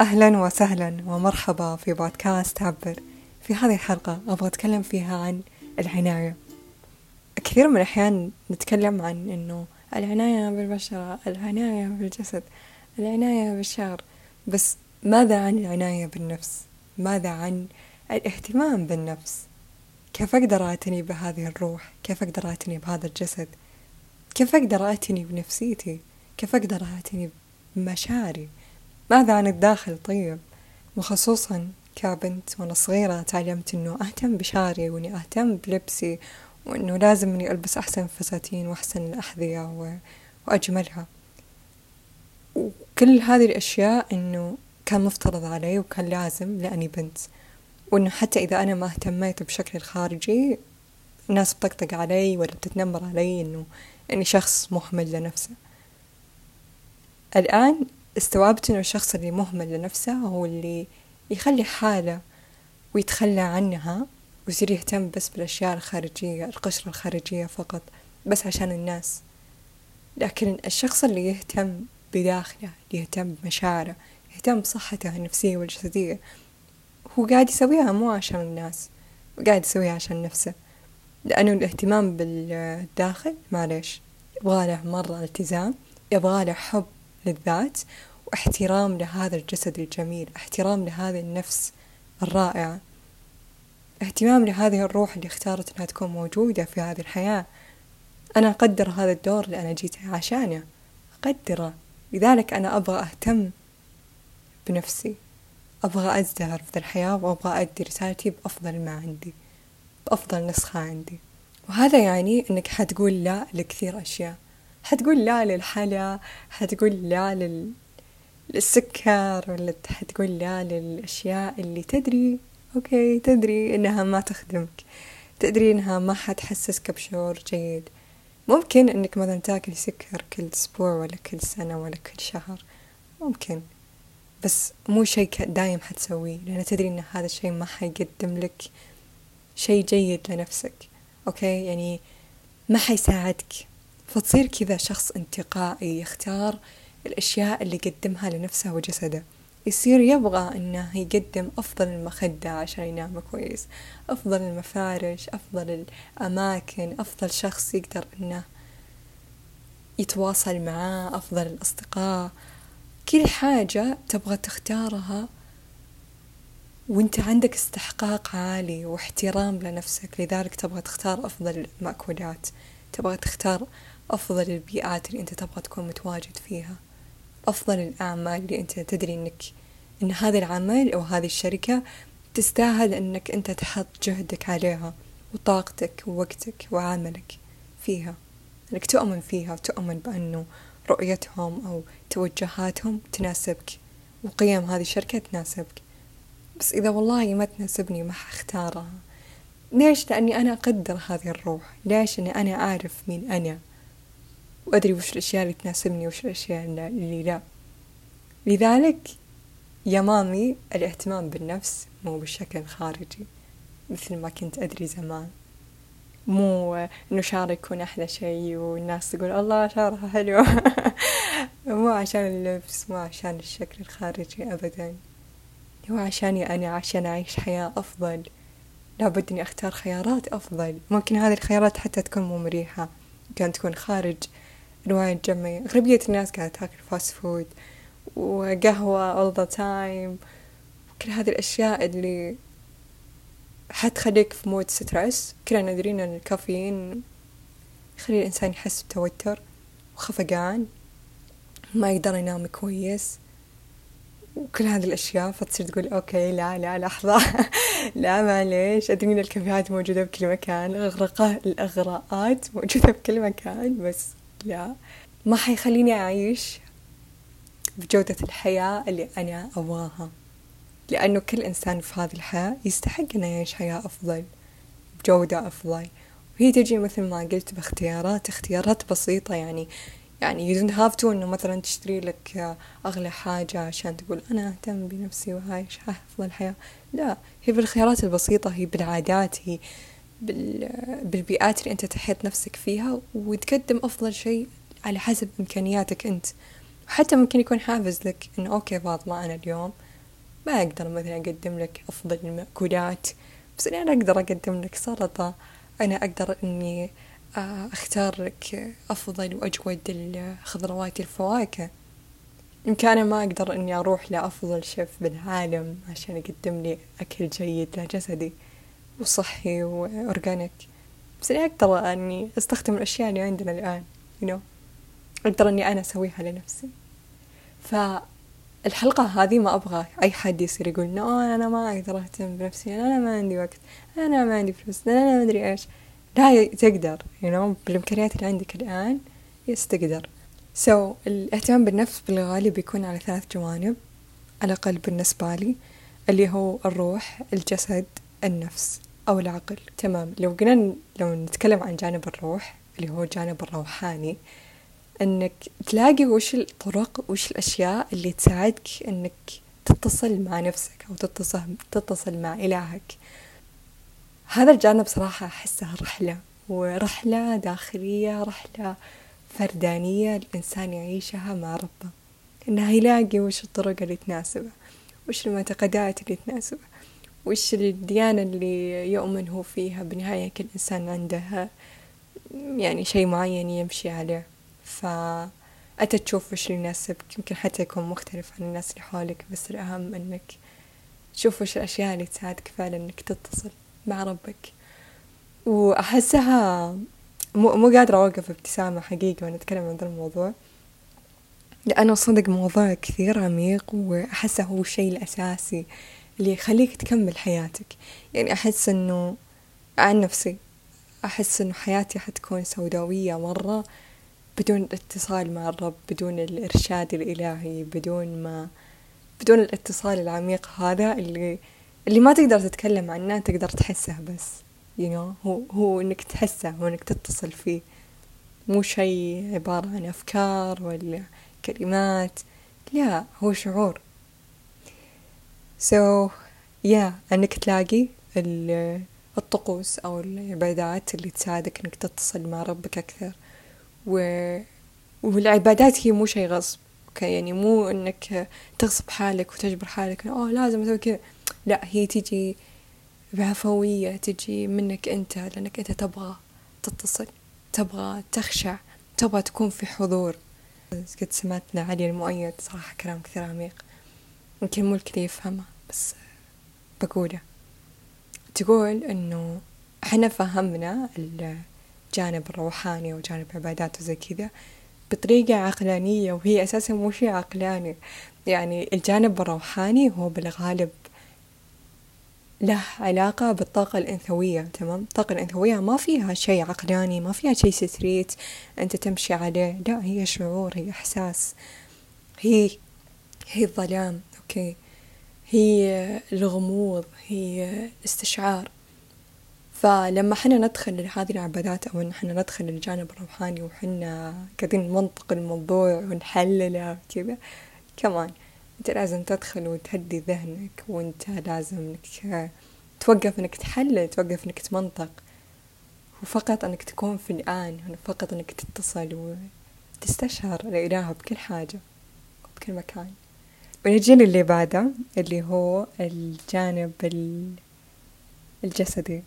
أهلا وسهلا ومرحبا في بودكاست عبر في هذه الحلقة أبغى أتكلم فيها عن العناية. كثير من الأحيان نتكلم عن أنه العناية بالبشرة العناية بالجسد العناية بالشعر بس ماذا عن العناية بالنفس؟ ماذا عن الاهتمام بالنفس؟ كيف أقدر أعتني بهذه الروح؟ كيف أقدر أعتني بهذا الجسد؟ كيف أقدر أعتني بنفسيتي؟ كيف أقدر أعتني بمشاعري؟ ماذا عن الداخل؟ طيب وخصوصا كبنت وأنا صغيرة تعلمت إنه أهتم بشعري وإني أهتم بلبسي وإنه لازم إني ألبس أحسن فساتين وأحسن الأحذية و... وأجملها. وكل هذه الأشياء إنه كان مفترض علي وكان لازم لأني بنت. وإنه حتى إذا أنا ما اهتميت بشكلي الخارجي الناس بتطقطق علي ولا بتتنمر علي إنه إني شخص مهمل لنفسه. الآن استوعبت إنه الشخص اللي مهمل لنفسه هو اللي يخلي حالة ويتخلى عنها ويصير يهتم بس بالأشياء الخارجية القشرة الخارجية فقط بس عشان الناس. لكن الشخص اللي يهتم بداخله يهتم بمشاعره يهتم بصحته النفسية والجسدية هو قاعد يسويها مو عشان الناس وقاعد يسويها عشان نفسه. لأنه الاهتمام بالداخل معليش يبغاله مرة التزام يبغاله حب للذات واحترام لهذا الجسد الجميل احترام لهذه النفس الرائعة. اهتمام لهذه الروح اللي اختارت إنها تكون موجودة في هذه الحياة. أنا أقدر هذا الدور اللي أنا جيت عشانه. أقدره. لذلك أنا أبغى أهتم بنفسي. أبغى أزدهر في الحياة وأبغى أدي رسالتي بأفضل ما عندي بأفضل نسخة عندي. وهذا يعني إنك حتقول لا لكثير أشياء. حتقول لا للحلا حتقول لا لل... للسكر ولا حتقول لا للأشياء اللي تدري أوكي تدري إنها ما تخدمك تدري إنها ما حتحسسك بشعور جيد. ممكن إنك مثلا تاكل سكر كل أسبوع ولا كل سنة ولا كل شهر ممكن بس مو شيء دايم حتسويه لأن تدري إن هذا الشيء ما حيقدم لك شيء جيد لنفسك أوكي؟ يعني ما حيساعدك. فتصير كذا شخص انتقائي يختار الأشياء اللي يقدمها لنفسه وجسده. يصير يبغى إنه يقدم أفضل المخدة عشان ينام كويس أفضل المفارش أفضل الأماكن أفضل شخص يقدر إنه يتواصل معاه أفضل الأصدقاء. كل حاجة تبغى تختارها وإنت عندك استحقاق عالي واحترام لنفسك لذلك تبغى تختار أفضل المأكولات تبغى تختار أفضل البيئات اللي أنت تبغى تكون متواجد فيها. أفضل الأعمال اللي أنت تدري أنك أن هذا العمل أو هذه الشركة تستاهل أنك أنت تحط جهدك عليها وطاقتك ووقتك وعملك فيها. أنك تؤمن فيها وتؤمن بأنه رؤيتهم أو توجهاتهم تناسبك وقيم هذه الشركة تناسبك. بس إذا والله ما تناسبني ما حختارها. ليش؟ لأني أنا أقدر هذه الروح. ليش؟ أني أنا أعرف مين أنا. وأدري وش الأشياء اللي تناسبني وش الأشياء اللي لا. لذلك يا مامي الاهتمام بالنفس مو بالشكل الخارجي مثل ما كنت أدري زمان. مو إنه شعري يكون أحلى شيء والناس تقول الله شعرها حلو. مو عشان اللبس مو عشان الشكل الخارجي أبدا. هو عشاني أنا عشان أعيش حياة أفضل. لابد إني أختار خيارات أفضل. ممكن هذه الخيارات حتى تكون مو مريحة كانت تكون خارج أنواع الجمعية أغلبية الناس قاعدة تاكل fast food وقهوة all the time. كل هذه الأشياء اللي حتخليك في mood stress كلنا ندري أن الكافيين يخلي الإنسان يحس بتوتر وخفقان ما يقدر ينام كويس. وكل هذه الأشياء فتصير تقول okay لا لا لحظة. لا معليش. أدري إن الكافيهات موجودة بكل مكان الأغراءات موجودة بكل مكان بس لا ما حيخليني أعيش بجودة الحياة اللي أنا أبغاها. لأنه كل إنسان في هذه الحياة يستحق إنه يعيش حياة أفضل بجودة أفضل. وهي تجي مثل ما قلت باختيارات اختيارات بسيطة يعني. يعني you don't have to إنه مثلا تشتري لك أغلى حاجة عشان تقول أنا أهتم بنفسي وعايش أفضل حياة. لا هي بالخيارات البسيطة هي بالعادات هي بالبيئات اللي أنت تحيط نفسك فيها وتقدم أفضل شيء على حسب إمكانياتك أنت. وحتى ممكن يكون حافز لك إنه okay فاطمة أنا اليوم ما أقدر مثلا أقدم لك أفضل المأكولات بس أنا أقدر أقدم لك سلطة. أنا أقدر إني آه، أختار لك أفضل وأجود الخضروات الفواكه. يمكن ما أقدر إني أروح لأفضل شيف بالعالم عشان يقدم لي أكل جيد لجسدي وصحي و organic. بس أنا أقدر إني أستخدم الأشياء اللي عندنا الآن you know. أقدر إني أنا أسويها لنفسي. فالحلقة هذه ما أبغى أي حد يصير يقول نو أنا ما أقدر أهتم بنفسي أنا ما عندي وقت أنا ما عندي فلوس أنا ما أدري إيش. لا تقدر you know. بالإمكانيات اللي عندك الآن يس تقدر. So, الاهتمام بالنفس بالغالب بيكون على ثلاث جوانب. على الأقل بالنسبة لي اللي هو الروح الجسد النفس. أو العقل. تمام. لو قلنا لو نتكلم عن جانب الروح اللي هو الجانب الروحاني إنك تلاقي وش الطرق وش الأشياء اللي تساعدك إنك تتصل مع نفسك أو تتصل تتصل مع إلهك. هذا الجانب صراحة أحسه رحلة ورحلة داخلية رحلة فردانية الإنسان يعيشها مع ربه. إنه يلاقي وش الطرق اللي تناسبه وش المعتقدات اللي تناسبه. وش الديانة اللي يؤمن هو فيها بالنهاية كل إنسان عنده يعني شيء معين يمشي عليه. فأنت تشوف وش اللي يناسبك؟ يمكن حتى يكون مختلف عن الناس اللي حولك بس الأهم إنك تشوف وش الأشياء اللي تساعدك فعلا إنك تتصل مع ربك. وأحسها مو, مو قادرة أوقف ابتسامة حقيقة وأنا أتكلم عن ذا الموضوع. لأنه صدق موضوع كثير عميق وأحسه هو الشيء الأساسي اللي يخليك تكمل حياتك. يعني أحس أنه عن نفسي أحس أنه حياتي حتكون سوداوية مرة بدون الاتصال مع الرب بدون الإرشاد الإلهي بدون ما بدون الاتصال العميق هذا اللي اللي ما تقدر تتكلم عنه تقدر تحسه بس. You know هو هو إنك تحسه وإنك تتصل فيه. مو شيء عبارة عن أفكار ولا كلمات. لا هو شعور. So yeah أنك تلاقي الطقوس أو العبادات اللي تساعدك إنك تتصل مع ربك أكثر. و... والعبادات هي مو شيء غصب أوكي يعني مو إنك تغصب حالك وتجبر حالك أوه لازم أسوي كذا. لا هي تجي بعفوية تجي منك أنت لأنك أنت تبغى تتصل تبغى تخشع تبغى تكون في حضور. قد سمعت لعلي المؤيد صراحة كلام كثير عميق. يمكن مو الكل يفهمه بس بقوله. تقول إنه إحنا فهمنا الجانب الروحاني وجانب عبادات وزي كذا بطريقة عقلانية وهي أساسا مو شيء عقلاني. يعني الجانب الروحاني هو بالغالب له علاقة بالطاقة الأنثوية تمام؟ الطاقة الأنثوية ما فيها شيء عقلاني ما فيها شيء straight أنت تمشي عليه لا هي شعور هي إحساس هي هي الظلام. okay. هي الغموض هي الاستشعار. فلما حنا ندخل لهذه العبادات أو إن حنا ندخل للجانب الروحاني وحنا قاعدين نمنطق الموضوع ونحلله كذا كمان أنت لازم تدخل وتهدي ذهنك وأنت لازم إنك توقف إنك تحلل توقف إنك تمنطق وفقط إنك تكون في الآن فقط إنك تتصل وتستشعر الإله بكل حاجة وبكل مكان. ونجي اللي بعده اللي هو الجانب الجسدي.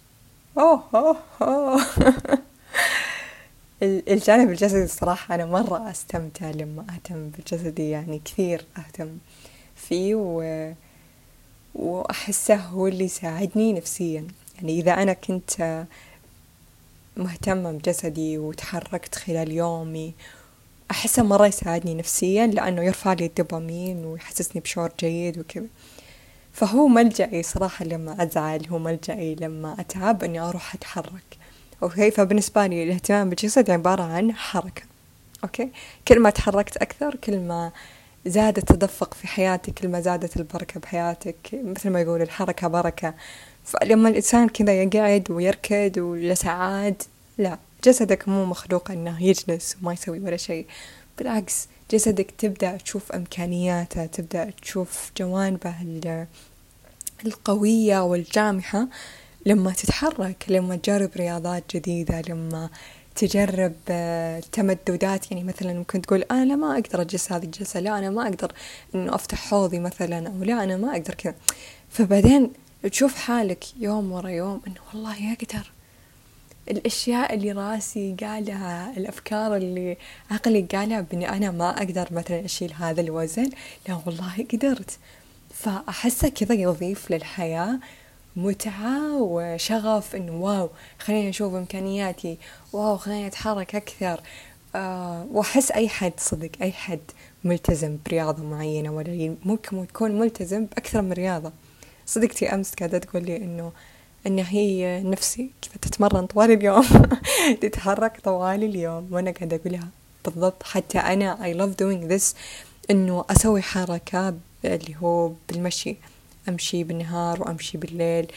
أوه أوه أوه. الجانب الجسدي الصراحة أنا مرة أستمتع لما أهتم بجسدي يعني كثير أهتم فيه و... وأحسه هو اللي يساعدني نفسيا. يعني إذا أنا كنت مهتمة بجسدي وتحركت خلال يومي أحسه مرة يساعدني نفسيا لأنه يرفع لي الدوبامين ويحسسني بشعور جيد وكذا. فهو ملجأي صراحة لما أزعل هو ملجأي لما أتعب إني أروح أتحرك. okay؟ فبالنسبة لي الاهتمام بالجسد عبارة عن حركة. okay؟ كل ما تحركت أكثر كل ما زاد التدفق في حياتك كل ما زادت البركة بحياتك. مثل ما يقول الحركة بركة. فلما الإنسان كذا يقعد ويركض ولساعات لا. جسدك مو مخلوق إنه يجلس وما يسوي ولا شيء. بالعكس جسدك تبدأ تشوف إمكانياته تبدأ تشوف جوانبه القوية والجامحة لما تتحرك لما تجرب رياضات جديدة لما تجرب آه، تمددات. يعني مثلا ممكن تقول أنا ما أقدر أجلس هذه الجلسة لا أنا ما أقدر إنه أفتح حوضي مثلا أو لا أنا ما أقدر كذا. فبعدين تشوف حالك يوم ورا يوم إنه والله أقدر الأشياء اللي راسي قالها الأفكار اللي عقلي قالها بإني أنا ما أقدر مثلا أشيل هذا الوزن. لا والله قدرت. فأحسه كذا يضيف للحياة متعة وشغف إنه واو خليني أشوف إمكانياتي. واو خليني أتحرك أكثر. أه وأحس أي حد صدق أي حد ملتزم برياضة معينة ولا ممكن يكون ملتزم بأكثر من رياضة. صدقتي أمس قاعدة تقول لي إنه إن هي نفسي تتمرن طوال اليوم. تتحرك طوال اليوم. وأنا قاعدة أقولها بالضبط. حتى أنا I love doing this. إنه أسوي حركة اللي هو بالمشي. أمشي بالنهار وأمشي بالليل.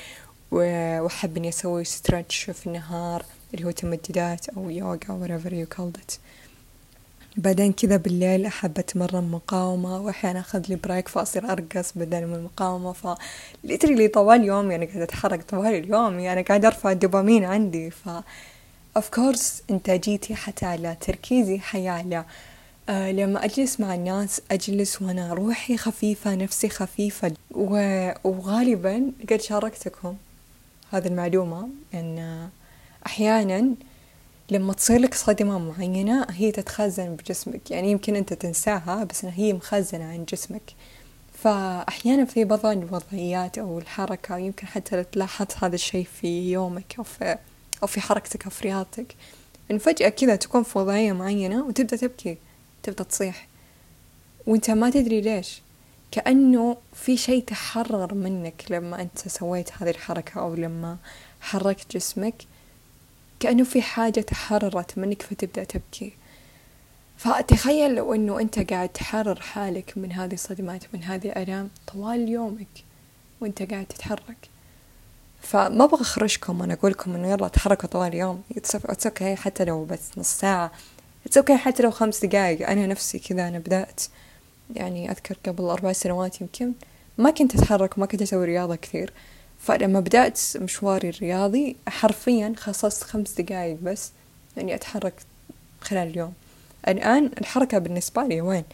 وأحب إني أسوي stretch في النهار. اللي هو تمددات أو يوغا whatever you called it. بعدين كذا بالليل أحب أتمرن مقاومة وأحيانا أخذ لي break فأصير أرقص بدل من المقاومة. ف لي طوال اليوم يعني قاعدة أتحرك طوال اليوم يعني قاعدة أرفع الدوبامين عندي. ف of course إنتاجيتي حتعلى تركيزي حيعلى أه لما أجلس مع الناس أجلس وأنا روحي خفيفة نفسي خفيفة. وغالبا قد شاركتكم هذه المعلومة أن أحيانا لما تصير لك صدمة معينة هي تتخزن بجسمك. يعني يمكن أنت تنساها بس هي مخزنة عن جسمك. فأحيانا في بعض الوضعيات أو الحركة يمكن حتى تلاحظ هذا الشيء في يومك أو في أو في حركتك أو في رياضتك إن فجأة كذا تكون في وضعية معينة وتبدأ تبكي تبدأ تصيح. وأنت ما تدري ليش. كأنه في شيء تحرر منك لما أنت سويت هذه الحركة أو لما حركت جسمك. كأنه في حاجة تحررت منك فتبدأ تبكي. فتخيل لو أنه أنت قاعد تحرر حالك من هذه الصدمات من هذه الآلام طوال يومك وأنت قاعد تتحرك. فما أبغى أخرجكم وأنا أقول لكم إنه يلا تحركوا طوال اليوم. it's okay حتى لو بس نص ساعة. it's okay حتى لو خمس دقايق. أنا نفسي كذا أنا بدأت يعني أذكر قبل أربع سنوات يمكن ما كنت أتحرك وما كنت أسوي رياضة كثير. فلما بدأت مشواري الرياضي حرفيا خصصت خمس دقايق بس إني أتحرك خلال اليوم. الآن الحركة بالنسبة لي وين؟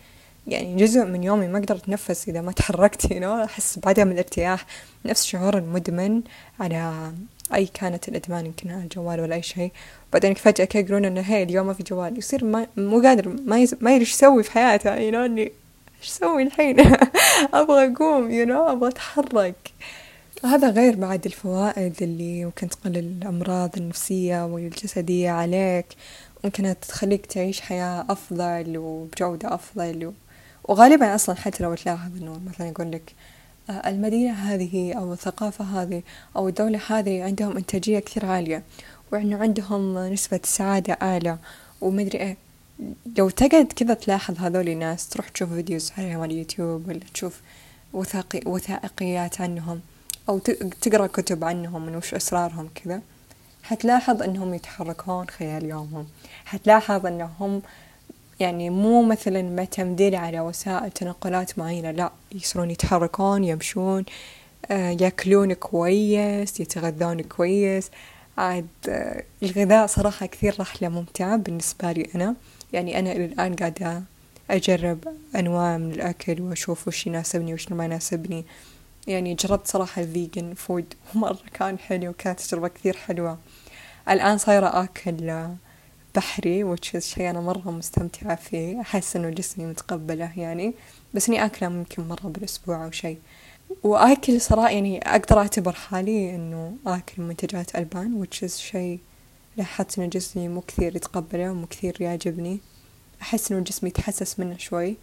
يعني جزء من يومي ما أقدر أتنفس إذا ما تحركت هنا أحس بعدم الارتياح. نفس شعور المدمن على أي كانت الإدمان يمكن على الجوال ولا أي شيء. بعدين فجأة كي يقولون إنه هي اليوم ما في جوال يصير ما مو قادر ما يز... ما يدري إيش يسوي في حياته know إني إيش أسوي الحين؟ أبغى أقوم you know أبغى أتحرك. هذا غير بعد الفوائد اللي ممكن تقلل الأمراض النفسية والجسدية عليك. ممكن تخليك تعيش حياة أفضل وبجودة أفضل وغالبا أصلا حتى لو تلاحظ إنه مثلا يقول لك آه، المدينة هذه أو الثقافة هذه أو الدولة هذه عندهم إنتاجية كثير عالية وإنه عندهم نسبة سعادة أعلى ومدري إيه. لو تقعد كذا تلاحظ هذول الناس تروح تشوف فيديوز عليهم على اليوتيوب ولا تشوف وثائقي وثائقيات عنهم. أو تقرأ كتب عنهم من وش أسرارهم كذا حتلاحظ أنهم يتحركون خلال يومهم. حتلاحظ أنهم يعني مو مثلا معتمدين على وسائل تنقلات معينة لا يصيرون يتحركون يمشون آه، يأكلون كويس يتغذون كويس. عاد آه، الغذاء صراحة كثير رحلة ممتعة بالنسبة لي أنا. يعني أنا إلى الآن قاعدة أجرب أنواع من الأكل وأشوف وش يناسبني وش ما يناسبني. يعني جربت صراحة ال vegan food ومرة كان حلو كانت تجربة كثير حلوة. الآن صايرة آكل بحري وش شيء أنا مرة مستمتعة فيه. أحس إنه جسمي متقبله يعني بس إني آكله ممكن مرة بالأسبوع أو شيء. وآكل صراحة يعني أقدر أعتبر حالي إنه آكل منتجات ألبان which is شيء لاحظت إنه جسمي مو كثير يتقبله ومو كثير يعجبني. أحس إنه جسمي يتحسس منه شوي.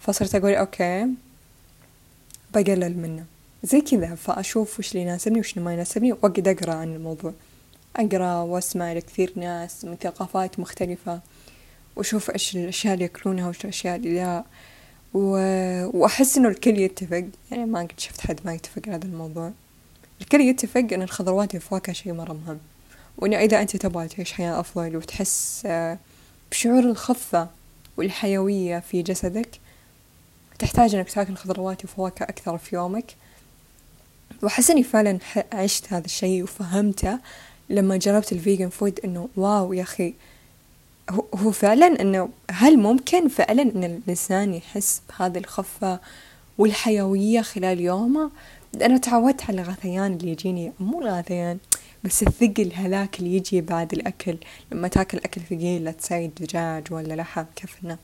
فصرت أقول أوكي بقلل منه. زي كذا فأشوف وش اللي يناسبني وش اللي ما يناسبني وأقعد أقرأ عن الموضوع. أقرأ وأسمع لكثير ناس من ثقافات مختلفة وأشوف إيش الأشياء اللي يأكلونها وإيش الأشياء اللي لا. و... وأحس إنه الكل يتفق. يعني ما قد شفت حد ما يتفق على هذا الموضوع. الكل يتفق إن الخضروات والفواكه شيء مرة مهم. وإنه إذا أنت تبغى تعيش حياة أفضل وتحس آه، بشعور الخفة والحيوية في جسدك تحتاج إنك تاكل خضروات وفواكه أكثر في يومك. وأحس إني فعلا عشت هذا الشيء وفهمته لما جربت ال vegan food إنه wow يا أخي. هو فعلا إنه هل ممكن فعلا إن الإنسان يحس بهذه الخفة والحيوية خلال يومه؟ لأنه تعودت على الغثيان اللي يجيني مو الغثيان بس الثقل هذاك اللي يجي بعد الأكل. لما تاكل أكل ثقيل لا تسوي دجاج ولا لحم كيف إنه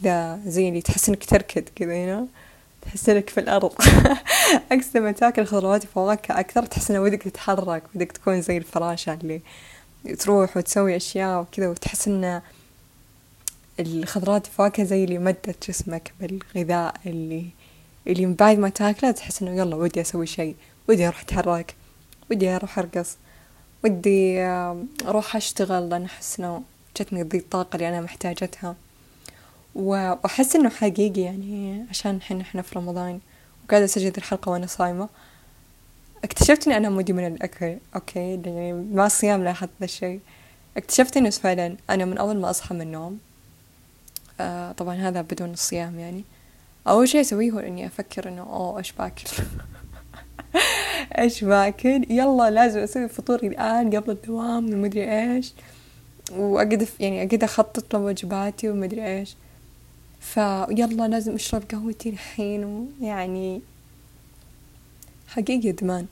كذا زي اللي تحس إنك تركض كذا هنا تحس إنك في الأرض. عكس لما تاكل خضروات وفواكه أكثر تحس إنه ودك تتحرك ودك تكون زي الفراشة اللي تروح وتسوي أشياء وكذا وتحس إنه الخضروات والفواكه زي اللي مدت جسمك بالغذاء اللي اللي من بعد ما تاكله تحس إنه يلا ودي أسوي شيء ودي أروح أتحرك ودي أروح أرقص ودي أروح أشتغل. لأن أحس إنه جتني ذي الطاقة اللي أنا محتاجتها. وأحس إنه حقيقي يعني عشان الحين إحنا في رمضان وقاعدة أسجل الحلقة وأنا صايمة. اكتشفت إني أنا مدمنة الأكل. okay يعني مع الصيام لاحظت ذا الشيء. اكتشفت إنه فعلا أنا من أول ما أصحى من النوم آه طبعا هذا بدون الصيام يعني. أول شي أسويه هو إني أفكر إنه أوه إيش باكل؟ إيش باكل؟ يلا لازم أسوي فطوري الآن قبل الدوام ومدري إيش. وأقعد يعني أقعد أخطط لوجباتي ومدري إيش. فيلا لازم أشرب قهوتي الحين ويعني حقيقي إدمان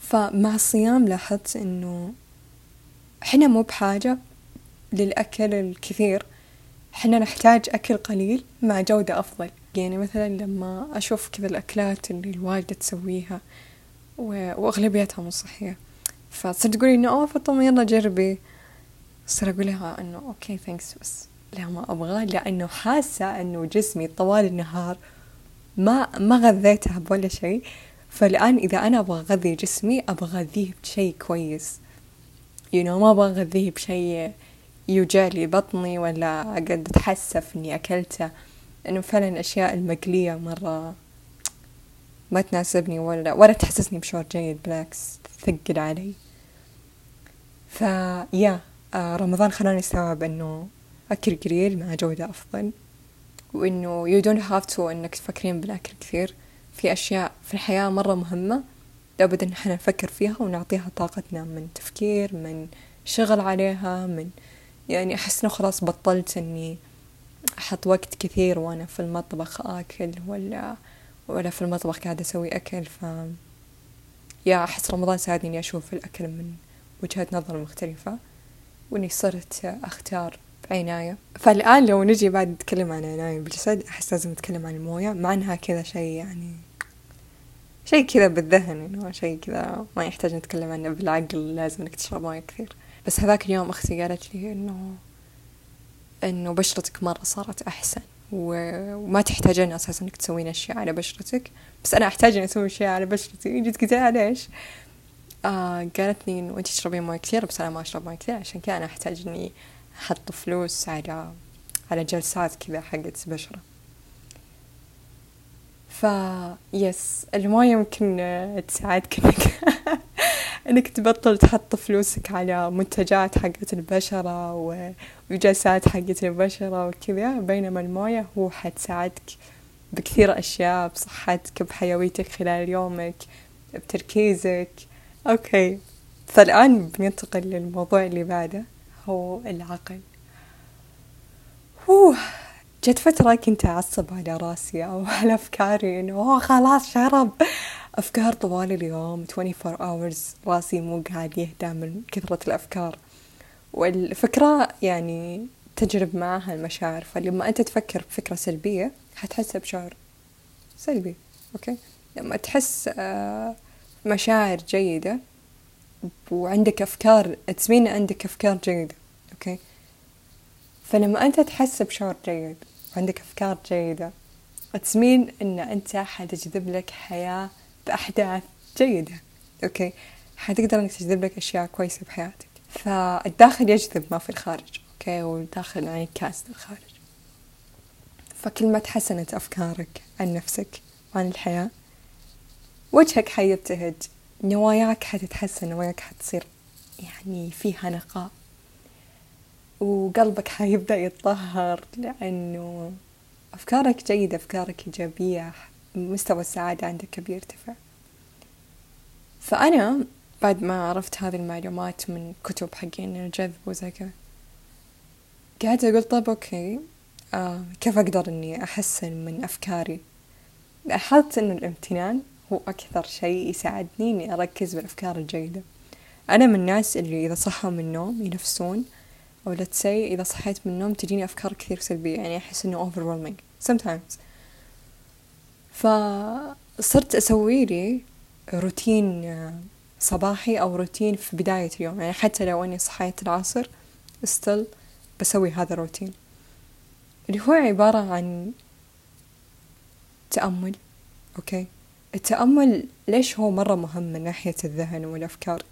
فمع الصيام لاحظت إنه إحنا مو بحاجة للأكل الكثير. إحنا نحتاج أكل قليل مع جودة أفضل. يعني مثلا لما أشوف كذا الأكلات اللي الوالدة تسويها وأغلبيتها مو صحية. فتصير تقولي إنه أوه فاطمة يلا جربي. صير أقول لها إنه okay thanks بس. لا ما أبغى لأنه حاسة إنه جسمي طوال النهار ما ما غذيتها بولا شيء فالآن إذا أنا أبغى أغذي جسمي أبغى أغذيه بشيء كويس. You know ما أبغى أغذيه بشيء يوجع لي بطني ولا أقعد أتحسف إني أكلته. إنه فعلا الأشياء المقلية مرة ما تناسبني ولا ولا تحسسني بشعور جيد بالعكس تثقل علي. فيا آه رمضان خلاني استوعب إنه أكل قليل مع جودة أفضل. وإنه you don't have to إنك تفكرين بالأكل كثير في أشياء في الحياة مرة مهمة لابد إن إحنا نفكر فيها ونعطيها طاقتنا من تفكير من شغل عليها من يعني أحس إنه خلاص بطلت إني أحط وقت كثير وأنا في المطبخ آكل ولا ولا في المطبخ قاعدة أسوي أكل. ف يا أحس رمضان ساعدني إني أشوف الأكل من وجهات نظر مختلفة. وإني صرت أختار بعناية فالآن لو نجي بعد نتكلم عن عناية بالجسد أحس لازم نتكلم عن الموية مع إنها كذا شيء يعني شيء كذا بالذهن إنه شيء كذا ما يحتاج نتكلم عنه بالعقل لازم إنك تشرب موية كثير. بس هذاك اليوم أختي قالت لي إنه إنه بشرتك مرة صارت أحسن وما تحتاجين أساسا إنك تسوين أشياء على بشرتك. بس أنا أحتاج إني أسوي أشياء على بشرتي. جيت قلت لها ليش؟ آه قالت لي إنه أنت تشربين موية كثير بس أنا ما أشرب موية كثير عشان كذا أنا أحتاج إني أحط فلوس على على جلسات كذا حقت بشرة. ف yes الموية يمكن تساعدك إنك إنك تبطل تحط فلوسك على منتجات حقت البشرة وجلسات حقت البشرة وكذا بينما الموية هو حتساعدك بكثير أشياء بصحتك بحيويتك خلال يومك بتركيزك. okay. فالآن بننتقل للموضوع اللي بعده. هو العقل. أوه جت فترة كنت أعصب على رأسي أو على أفكاري إنه خلاص شرب. أفكار طوال اليوم 24 hours رأسي مو قاعد يهدى من كثرة الأفكار. والفكرة يعني تجرب معها المشاعر فلما أنت تفكر بفكرة سلبية حتحس بشعور سلبي أوكي؟ لما تحس آه، مشاعر جيدة وعندك أفكار تسمين عندك أفكار جيدة okay؟ فلما أنت تحس بشعور جيد وعندك أفكار جيدة this means إن أنت حتجذب لك حياة بأحداث جيدة okay؟ حتقدر إنك تجذب لك أشياء كويسة بحياتك. فالداخل يجذب ما في الخارج okay؟ والداخل انعكاس للخارج. فكل ما تحسنت أفكارك عن نفسك وعن الحياة وجهك حيبتهج. نواياك حتتحسن نواياك حتصير يعني فيها نقاء. وقلبك حيبدأ يتطهر لأنه أفكارك جيدة أفكارك إيجابية مستوى السعادة عندك بيرتفع فأنا بعد ما عرفت هذه المعلومات من كتب حقين الجذب وزي كذا قاعدة أقول طب أوكي آه كيف أقدر إني أحسن من أفكاري؟ لاحظت إنه الامتنان هو أكثر شيء يساعدني إني أركز بالأفكار الجيدة. أنا من الناس اللي إذا صحوا من النوم ينفسون أو لا تسي إذا صحيت من النوم تجيني أفكار كثير سلبية يعني أحس إنه overwhelming sometimes. فصرت أسوي لي روتين آه، صباحي أو روتين في بداية اليوم. يعني حتى لو أني صحيت العصر still بسوي هذا الروتين اللي هو عبارة عن تأمل أوكي التأمل ليش هو مرة مهم من ناحية الذهن والأفكار؟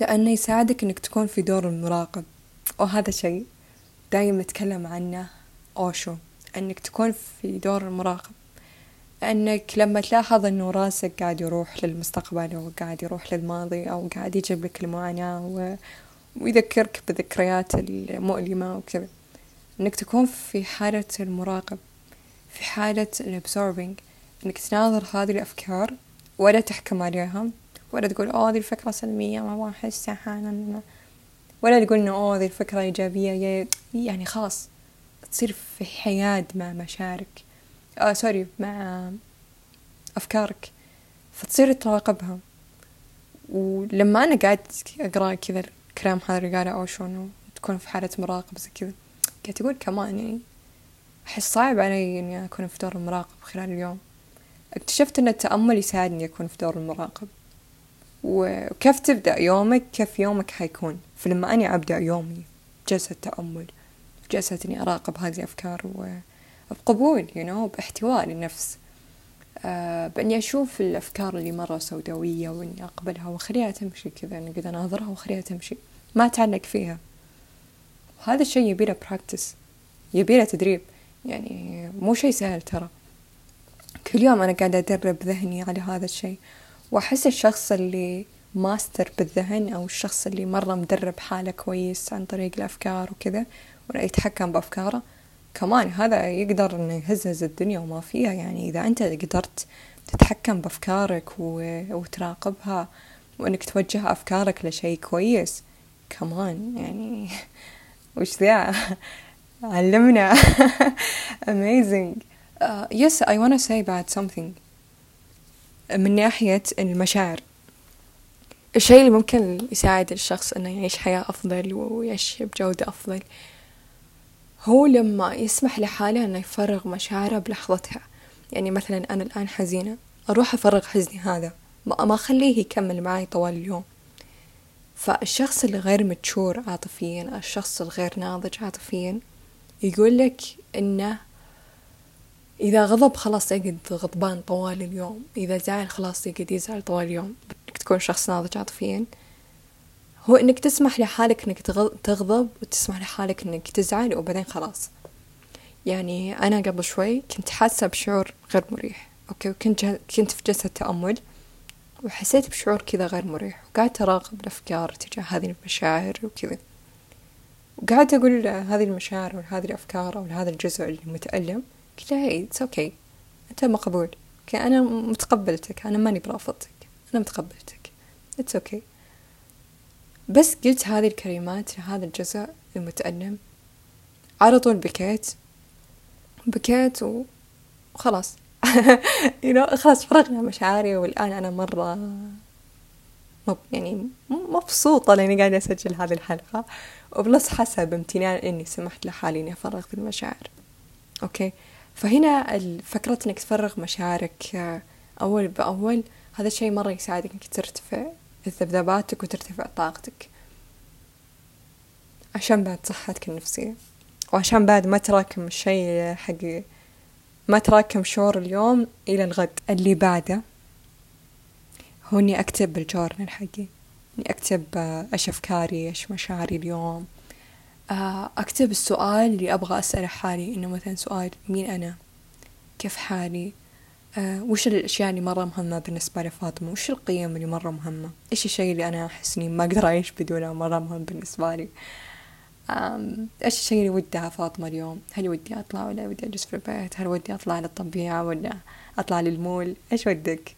لأنه يساعدك إنك تكون في دور المراقب. وهذا شيء دايم نتكلم عنه أوشو إنك تكون في دور المراقب. أنك لما تلاحظ أنه راسك قاعد يروح للمستقبل أو قاعد يروح للماضي أو قاعد يجيب لك المعاناة و... ويذكرك بالذكريات المؤلمة وكذا أنك تكون في حالة المراقب في حالة ال observing أنك تناظر هذه الأفكار ولا تحكم عليها ولا تقول أوه هذه الفكرة سلبية ما أحسها ولا تقول إنه أوه هذه الفكرة إيجابية يعني خلاص تصير في حياد مع مشاعرك آه sorry مع أفكارك فتصير تراقبها. ولما أنا قعدت أقرأ كذا الكلام هذا اللي أوشو إنه تكون في حالة مراقبة زي كذا قاعد أقول كمان يعني أحس صعب علي إني أكون في دور المراقب خلال اليوم. اكتشفت أن التأمل يساعدني أكون في دور المراقب. وكيف تبدأ يومك؟ كيف يومك حيكون؟ فلما أنا أبدأ يومي جلسة تأمل جلسة إني أراقب هذه الأفكار وبقبول you know باحتواء للنفس. آه بإني أشوف الأفكار اللي مرة سوداوية وإني أقبلها وأخليها تمشي كذا إني كذا أناظرها وأخليها تمشي. ما أتعلق فيها. وهذا الشيء يبيله practice يبيله تدريب. يعني مو شيء سهل ترى. كل يوم أنا قاعدة أدرب ذهني على هذا الشيء. وأحس الشخص اللي ماستر بالذهن أو الشخص اللي مرة مدرب حاله كويس عن طريق الأفكار وكذا ولا يتحكم بأفكاره كمان هذا يقدر إنه يهزز الدنيا وما فيها. يعني إذا أنت قدرت تتحكم بأفكارك وتراقبها وإنك توجه أفكارك لشيء كويس كمان يعني وش ذا؟ علمنا. Amazing. Uh, yes I say about something. من ناحية المشاعر. الشيء اللي ممكن يساعد الشخص إنه يعيش حياة أفضل ويعيش بجودة أفضل هو لما يسمح لحاله إنه يفرغ مشاعره بلحظتها. يعني مثلا أنا الآن حزينة أروح أفرغ حزني هذا. ما أخليه يكمل معي طوال اليوم. فالشخص الغير متشور عاطفيا الشخص الغير ناضج عاطفيا يقول لك إنه إذا غضب خلاص يقعد غضبان طوال اليوم. إذا زعل خلاص يقعد يزعل طوال اليوم. إنك تكون شخص ناضج عاطفيا. هو إنك تسمح لحالك إنك تغضب وتسمح لحالك إنك تزعل وبعدين خلاص. يعني أنا قبل شوي كنت حاسة بشعور غير مريح. okay وكنت كنت في جلسة تأمل وحسيت بشعور كذا غير مريح. وقعدت أراقب الأفكار تجاه هذه المشاعر وكذا. وقعدت أقول هذه المشاعر وهذه الأفكار أو هذا الجزء اللي متألم. قلت لها hey it's okay أنت مقبول. okay أنا متقبلتك. أنا ماني برافضتك. أنا متقبلتك. it's okay بس قلت هذه الكلمات لهذا الجزء المتألم. على طول بكيت. بكيت وخلاص you خلاص فرغنا مشاعري والآن أنا مرة مب يعني مبسوطة لأني قاعدة أسجل هذه الحلقة. و plus حسب امتنان إني سمحت لحالي إني أفرغ في المشاعر. okay فهنا فكرة إنك تفرغ مشاعرك آه، أول بأول هذا الشيء مرة يساعدك إنك ترتفع ذبذباتك وترتفع طاقتك. عشان بعد صحتك النفسية. وعشان بعد ما تراكم الشيء حق ما تراكم شعور اليوم إلى الغد. اللي بعده هو إني أكتب بالجورنال حقي. إني أكتب آه، إيش أفكاري إيش مشاعري اليوم. أكتب السؤال اللي أبغى أسأله حالي إنه مثلا سؤال مين أنا؟ كيف حالي؟ أه وش الأشياء اللي مرة مهمة بالنسبة لفاطمة؟ وش القيم اللي مرة مهمة؟ إيش الشيء اللي أنا أحس إني ما أقدر أعيش بدونه مرة مهم بالنسبة لي؟ إيش الشيء اللي ودها فاطمة اليوم؟ هل ودي أطلع ولا ودي أجلس في البيت؟ هل ودي أطلع للطبيعة ولا أطلع للمول؟ إيش ودك؟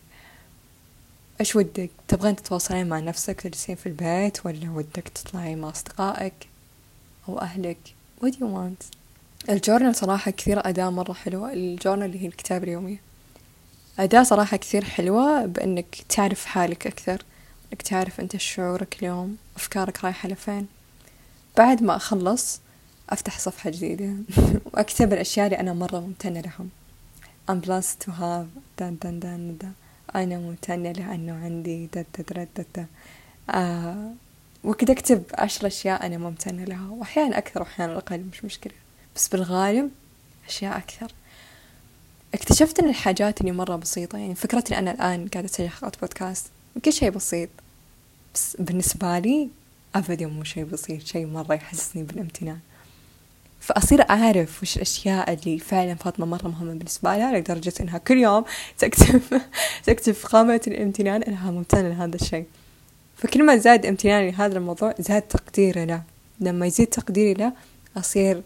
إيش ودك؟ تبغين تتواصلين مع نفسك؟ تجلسين في البيت ولا ودك تطلعي مع أصدقائك؟ أو أهلك. What do you want? الجورنال صراحة كثير أداة مرة حلوة. الجورنال اللي هي الكتابة اليومية. أداة صراحة كثير حلوة بأنك تعرف حالك أكثر. إنك تعرف أنت شعورك اليوم أفكارك رايحة لفين. بعد ما أخلص أفتح صفحة جديدة وأكتب الأشياء اللي أنا مرة ممتنة لهم. I'm blessed to have دن دن دن دن أنا ممتنة لأنه عندي دا دا دا دا دا آه وكده أكتب عشر أشياء أنا ممتنة لها وأحيانا أكثر وأحيانا أقل مش مشكلة. بس بالغالب أشياء أكثر. اكتشفت إن الحاجات اللي مرة بسيطة يعني فكرة اني أنا الآن قاعدة اسجل حلقات بودكاست كل شيء بسيط. بس بالنسبة لي ابدا مو شيء بسيط شيء مرة يحسسني بالامتنان. فأصير أعرف وش الأشياء اللي فعلا فاطمة مرة مهمة بالنسبة لها لدرجة إنها كل يوم تكتب تكتب في الامتنان إنها ممتنة لهذا الشيء. فكل ما زاد امتناني لهذا الموضوع زاد تقديري له. لما يزيد تقديري له أصير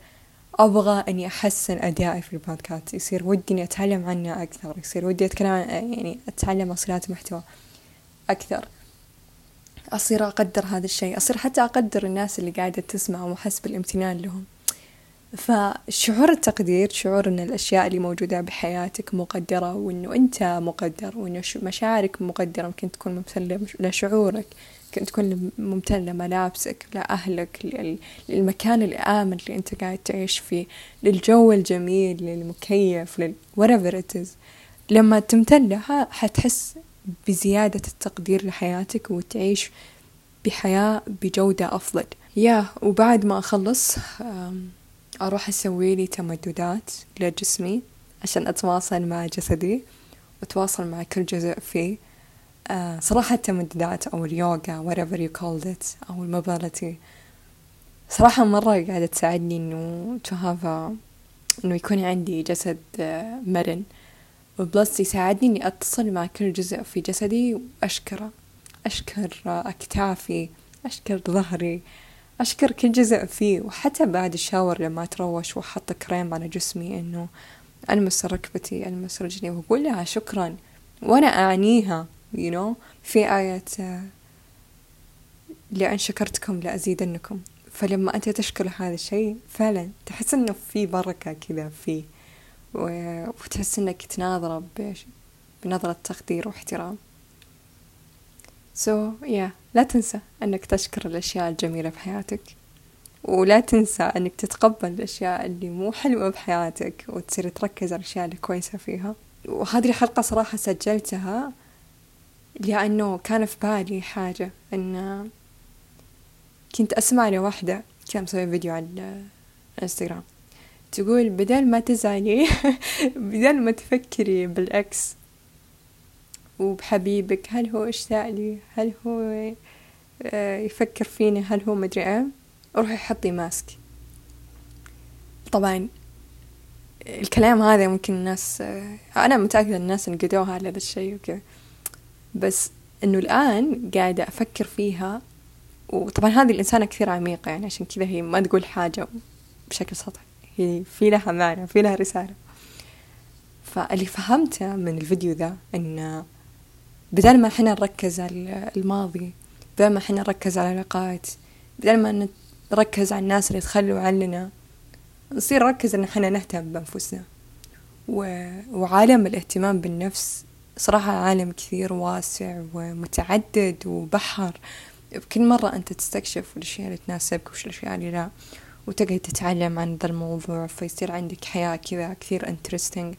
أبغى أني أحسن أدائي في البودكاست. يصير ودي أني أتعلم عنه أكثر. يصير ودي أتكلم عن يعني أتعلم أصيلات محتوى أكثر. أصير أقدر هذا الشيء. أصير حتى أقدر الناس اللي قاعدة تسمع وأحس بالامتنان لهم. فشعور التقدير شعور أن الأشياء اللي موجودة بحياتك مقدرة وأنه أنت مقدر وأنه مشاعرك مقدرة ممكن تكون ممثلة لشعورك ممكن تكون ممتن لملابسك لأهلك للمكان الآمن اللي أنت قاعد تعيش فيه للجو الجميل للمكيف لل whatever it is. لما تمتن لها حتحس بزيادة التقدير لحياتك وتعيش بحياة بجودة أفضل. يا وبعد ما أخلص أروح أسوي لي تمددات لجسمي عشان أتواصل مع جسدي وأتواصل مع كل جزء فيه. آه صراحة التمددات أو اليوغا whatever you called it أو الموبيلتي صراحة مرة قاعدة تساعدني إنه to have a إنه يكون عندي جسد آه مرن. وبلس يساعدني إني أتصل مع كل جزء في جسدي وأشكره. أشكر آه أكتافي. أشكر ظهري. أشكر كل جزء فيه وحتى بعد الشاور لما أتروش وأحط كريم على جسمي إنه ألمس ركبتي ألمس رجلي وأقول لها شكرا. وأنا أعنيها you know في آية لأن شكرتكم لأزيدنكم. فلما أنت تشكر هذا الشيء فعلا تحس إنه في بركة كذا فيه وتحس إنك تناظره بنظرة تقدير واحترام. So yeah لا تنسى أنك تشكر الأشياء الجميلة في حياتك ولا تنسى أنك تتقبل الأشياء اللي مو حلوة بحياتك وتصير تركز على الأشياء اللي كويسة فيها. وهذه الحلقة صراحة سجلتها لأنه كان في بالي حاجة أن كنت أسمع لواحدة كان مسوي فيديو على الإنستغرام تقول بدل ما تزعلي بدل ما تفكري بالأكس وبحبيبك هل هو اشتاق لي هل هو آه، يفكر فيني؟ هل هو مدري إيه؟ روحي حطي ماسك. طبعا الكلام هذا ممكن الناس آه، أنا متأكدة الناس انقدوها على هذا الشيء وكذا. بس إنه الآن قاعدة أفكر فيها وطبعا هذه الإنسانة كثير عميقة يعني عشان كذا هي ما تقول حاجة بشكل سطحي. هي في لها معنى في لها رسالة. فاللي فهمته من الفيديو ذا إن بدل ما إحنا نركز على الماضي بدل ما إحنا نركز على العلاقات بدل ما نركز على الناس اللي تخلوا عننا نصير نركز إن إحنا نهتم بأنفسنا. و... وعالم الاهتمام بالنفس صراحة عالم كثير واسع ومتعدد وبحر. بكل مرة أنت تستكشف الأشياء اللي تناسبك وش الأشياء اللي لا وتقعد تتعلم عن ذا الموضوع فيصير عندك حياة كذا كثير interesting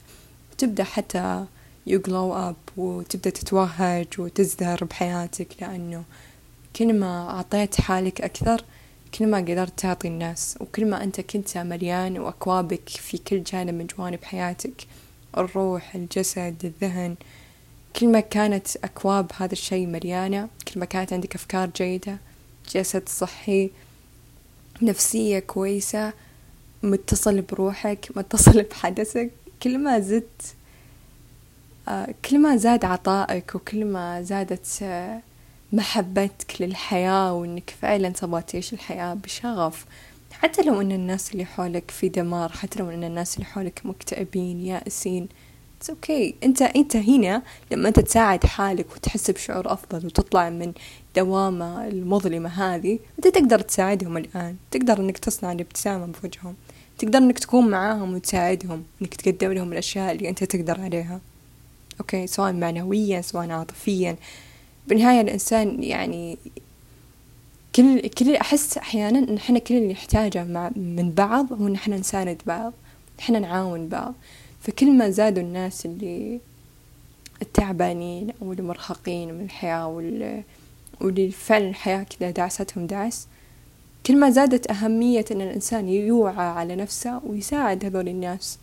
وتبدأ حتى you glow up وتبدأ تتوهج وتزدهر بحياتك لأنه كل ما أعطيت حالك أكثر كل ما قدرت تعطي الناس وكل ما أنت كنت مليان وأكوابك في كل جانب من جوانب حياتك الروح الجسد الذهن. كل ما كانت أكواب هذا الشيء مليانة كل ما كانت عندك أفكار جيدة جسد صحي نفسية كويسة متصل بروحك متصل بحدثك كل ما زدت كل ما زاد عطائك وكل ما زادت آه، محبتك للحياة وإنك فعلا تبغى تعيش الحياة بشغف حتى لو إن الناس اللي حولك في دمار حتى لو إن الناس اللي حولك مكتئبين يائسين okay okay. أنت أنت هنا لما انت تساعد حالك وتحس بشعور أفضل وتطلع من الدوامة المظلمة هذه أنت تقدر تساعدهم الآن تقدر أنك تصنع الابتسامة بوجههم تقدر أنك تكون معاهم وتساعدهم أنك تقدم لهم الأشياء اللي أنت تقدر عليها okay سواء معنويا سواء عاطفيا. بالنهاية الإنسان يعني كل كل أحس أحيانا إن إحنا كل اللي نحتاجه مع من بعض هو إن إحنا نساند بعض إحنا نعاون بعض. فكل ما زادوا الناس اللي التعبانين أو المرهقين من الحياة وال واللي فعلا الحياة كذا دعستهم دعس كل ما زادت أهمية إن الإنسان يوعى على نفسه ويساعد هذول الناس.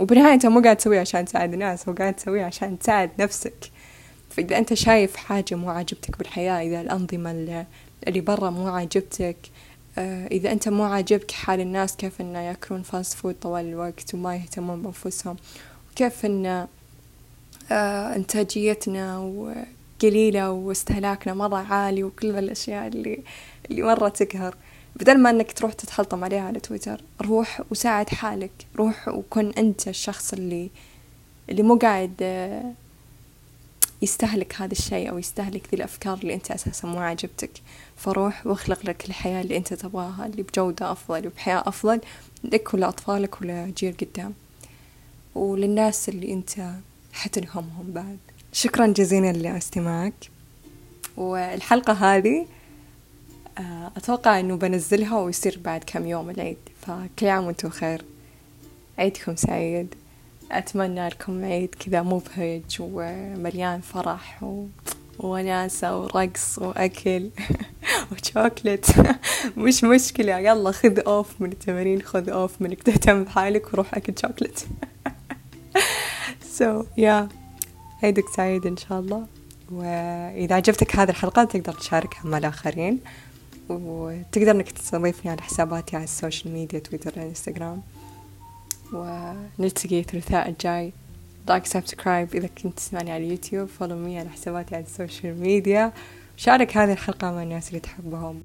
وبالنهاية أنت مو قاعد تسويه عشان تساعد الناس هو قاعد تسويه عشان تساعد نفسك. فإذا أنت شايف حاجة مو عاجبتك بالحياة إذا الأنظمة اللي برا مو عاجبتك آه، إذا أنت مو عاجبك حال الناس كيف إنه ياكلون fast food طوال الوقت وما يهتمون بأنفسهم؟ وكيف إن آه، إنتاجيتنا قليلة واستهلاكنا مرة عالي وكل الأشياء اللي اللي مرة تقهر؟ بدل ما إنك تروح تتحلطم عليها على تويتر روح وساعد حالك روح وكن أنت الشخص اللي اللي مو قاعد آه، يستهلك هذا الشيء أو يستهلك ذي الأفكار اللي أنت أساسا مو عاجبتك. فروح واخلق لك الحياة اللي أنت تبغاها اللي بجودة أفضل وبحياة أفضل لك ولأطفالك ولجيل قدام. وللناس اللي أنت حتلهمهم بعد. شكرا جزيلا لاستماعك. والحلقة هذه أتوقع أنه بنزلها ويصير بعد كم يوم العيد فكل عام وأنتم خير عيدكم سعيد. أتمنى لكم عيد كذا مبهج ومليان فرح و... وناسة ورقص وأكل وشوكلت. مش مشكلة. يلا خذ off من التمارين خذ off منك تهتم بحالك وروح أكل شوكلت. So yeah. عيدك سعيد إن شاء الله. وإذا عجبتك هذه الحلقة تقدر تشاركها مع الآخرين. وتقدر إنك تضيفني على حساباتي على ال social media تويتر إنستغرام. ونلتقي الثلاثاء الجاي. like subscribe إذا كنت تسمعني على اليوتيوب follow me على حساباتي على ال social media. شارك هذه الحلقة مع الناس اللي تحبهم.